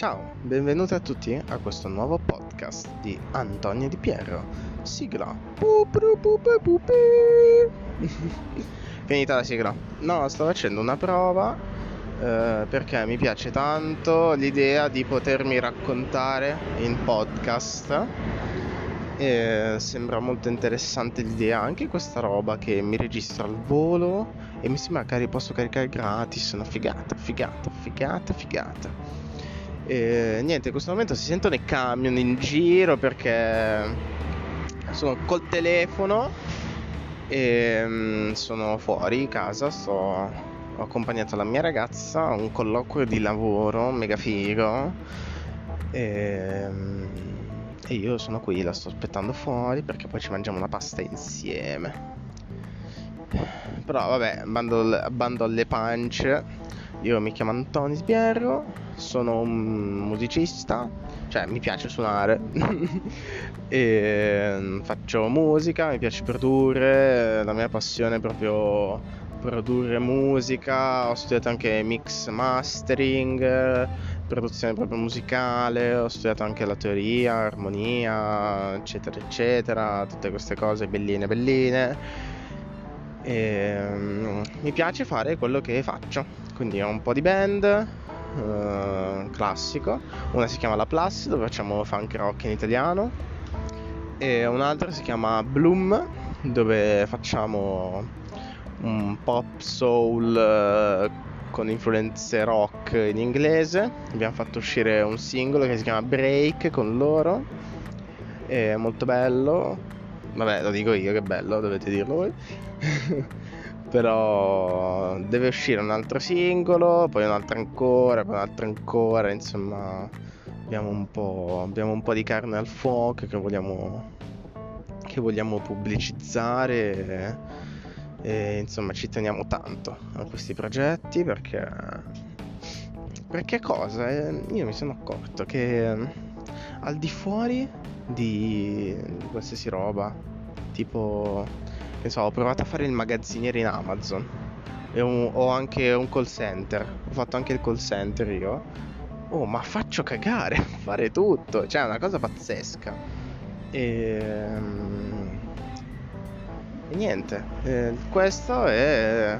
Ciao, benvenuti a tutti a questo nuovo podcast di Antonio Di Piero. Sigla. Finita la sigla. No, sto facendo una prova eh, perché mi piace tanto l'idea di potermi raccontare in podcast. E sembra molto interessante l'idea, anche questa roba che mi registra al volo e mi sembra che posso caricare gratis, una figata, figata, figata, figata. E, niente, in questo momento si sentono i camion in giro perché sono col telefono e mm, sono fuori casa, sto, ho accompagnato la mia ragazza a un colloquio di lavoro mega figo e, mm, e io sono qui, la sto aspettando fuori perché poi ci mangiamo una pasta insieme. Però vabbè, bando, bando alle pance io mi chiamo Antonio Sbierro, sono un musicista, cioè mi piace suonare, e mm, faccio musica, mi piace produrre, la mia passione è proprio produrre musica, ho studiato anche mix mastering, produzione proprio musicale, ho studiato anche la teoria, armonia, eccetera, eccetera, tutte queste cose belline, belline. E, um, mi piace fare quello che faccio. Quindi ho un po' di band uh, classico. Una si chiama La Plus dove facciamo funk rock in italiano. E un'altra si chiama Bloom dove facciamo un pop soul uh, con influenze rock in inglese. Abbiamo fatto uscire un singolo che si chiama Break con loro. È molto bello. Vabbè lo dico io che bello dovete dirlo voi però deve uscire un altro singolo, poi un altro ancora, poi un altro ancora, insomma abbiamo un po', abbiamo un po di carne al fuoco che vogliamo, che vogliamo pubblicizzare e, e insomma ci teniamo tanto a questi progetti perché perché cosa? Eh, io mi sono accorto che al di fuori di, di qualsiasi roba tipo che so, ho provato a fare il magazziniere in Amazon. E un, ho anche un call center. Ho fatto anche il call center io. Oh, ma faccio cagare fare tutto. Cioè, è una cosa pazzesca. Ehm, e niente. E questo è.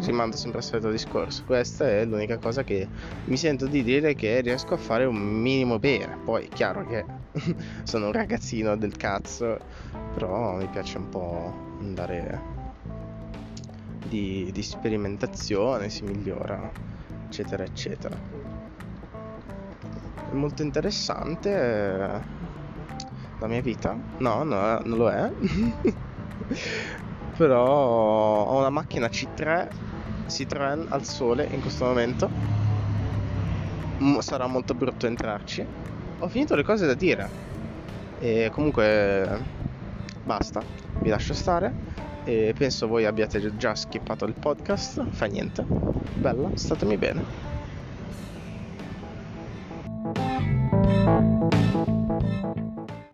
Rimando sempre al solito discorso. Questa è l'unica cosa che mi sento di dire che riesco a fare un minimo bene. Poi, è chiaro che sono un ragazzino del cazzo. Però mi piace un po' andare di, di sperimentazione, si migliora, eccetera, eccetera. È molto interessante eh, la mia vita. No, no non lo è. Però ho una macchina C3 Citroën al sole in questo momento. sarà molto brutto entrarci. Ho finito le cose da dire. E comunque basta, vi lascio stare. E penso voi abbiate già skippato il podcast, fa niente. Bella, statemi bene.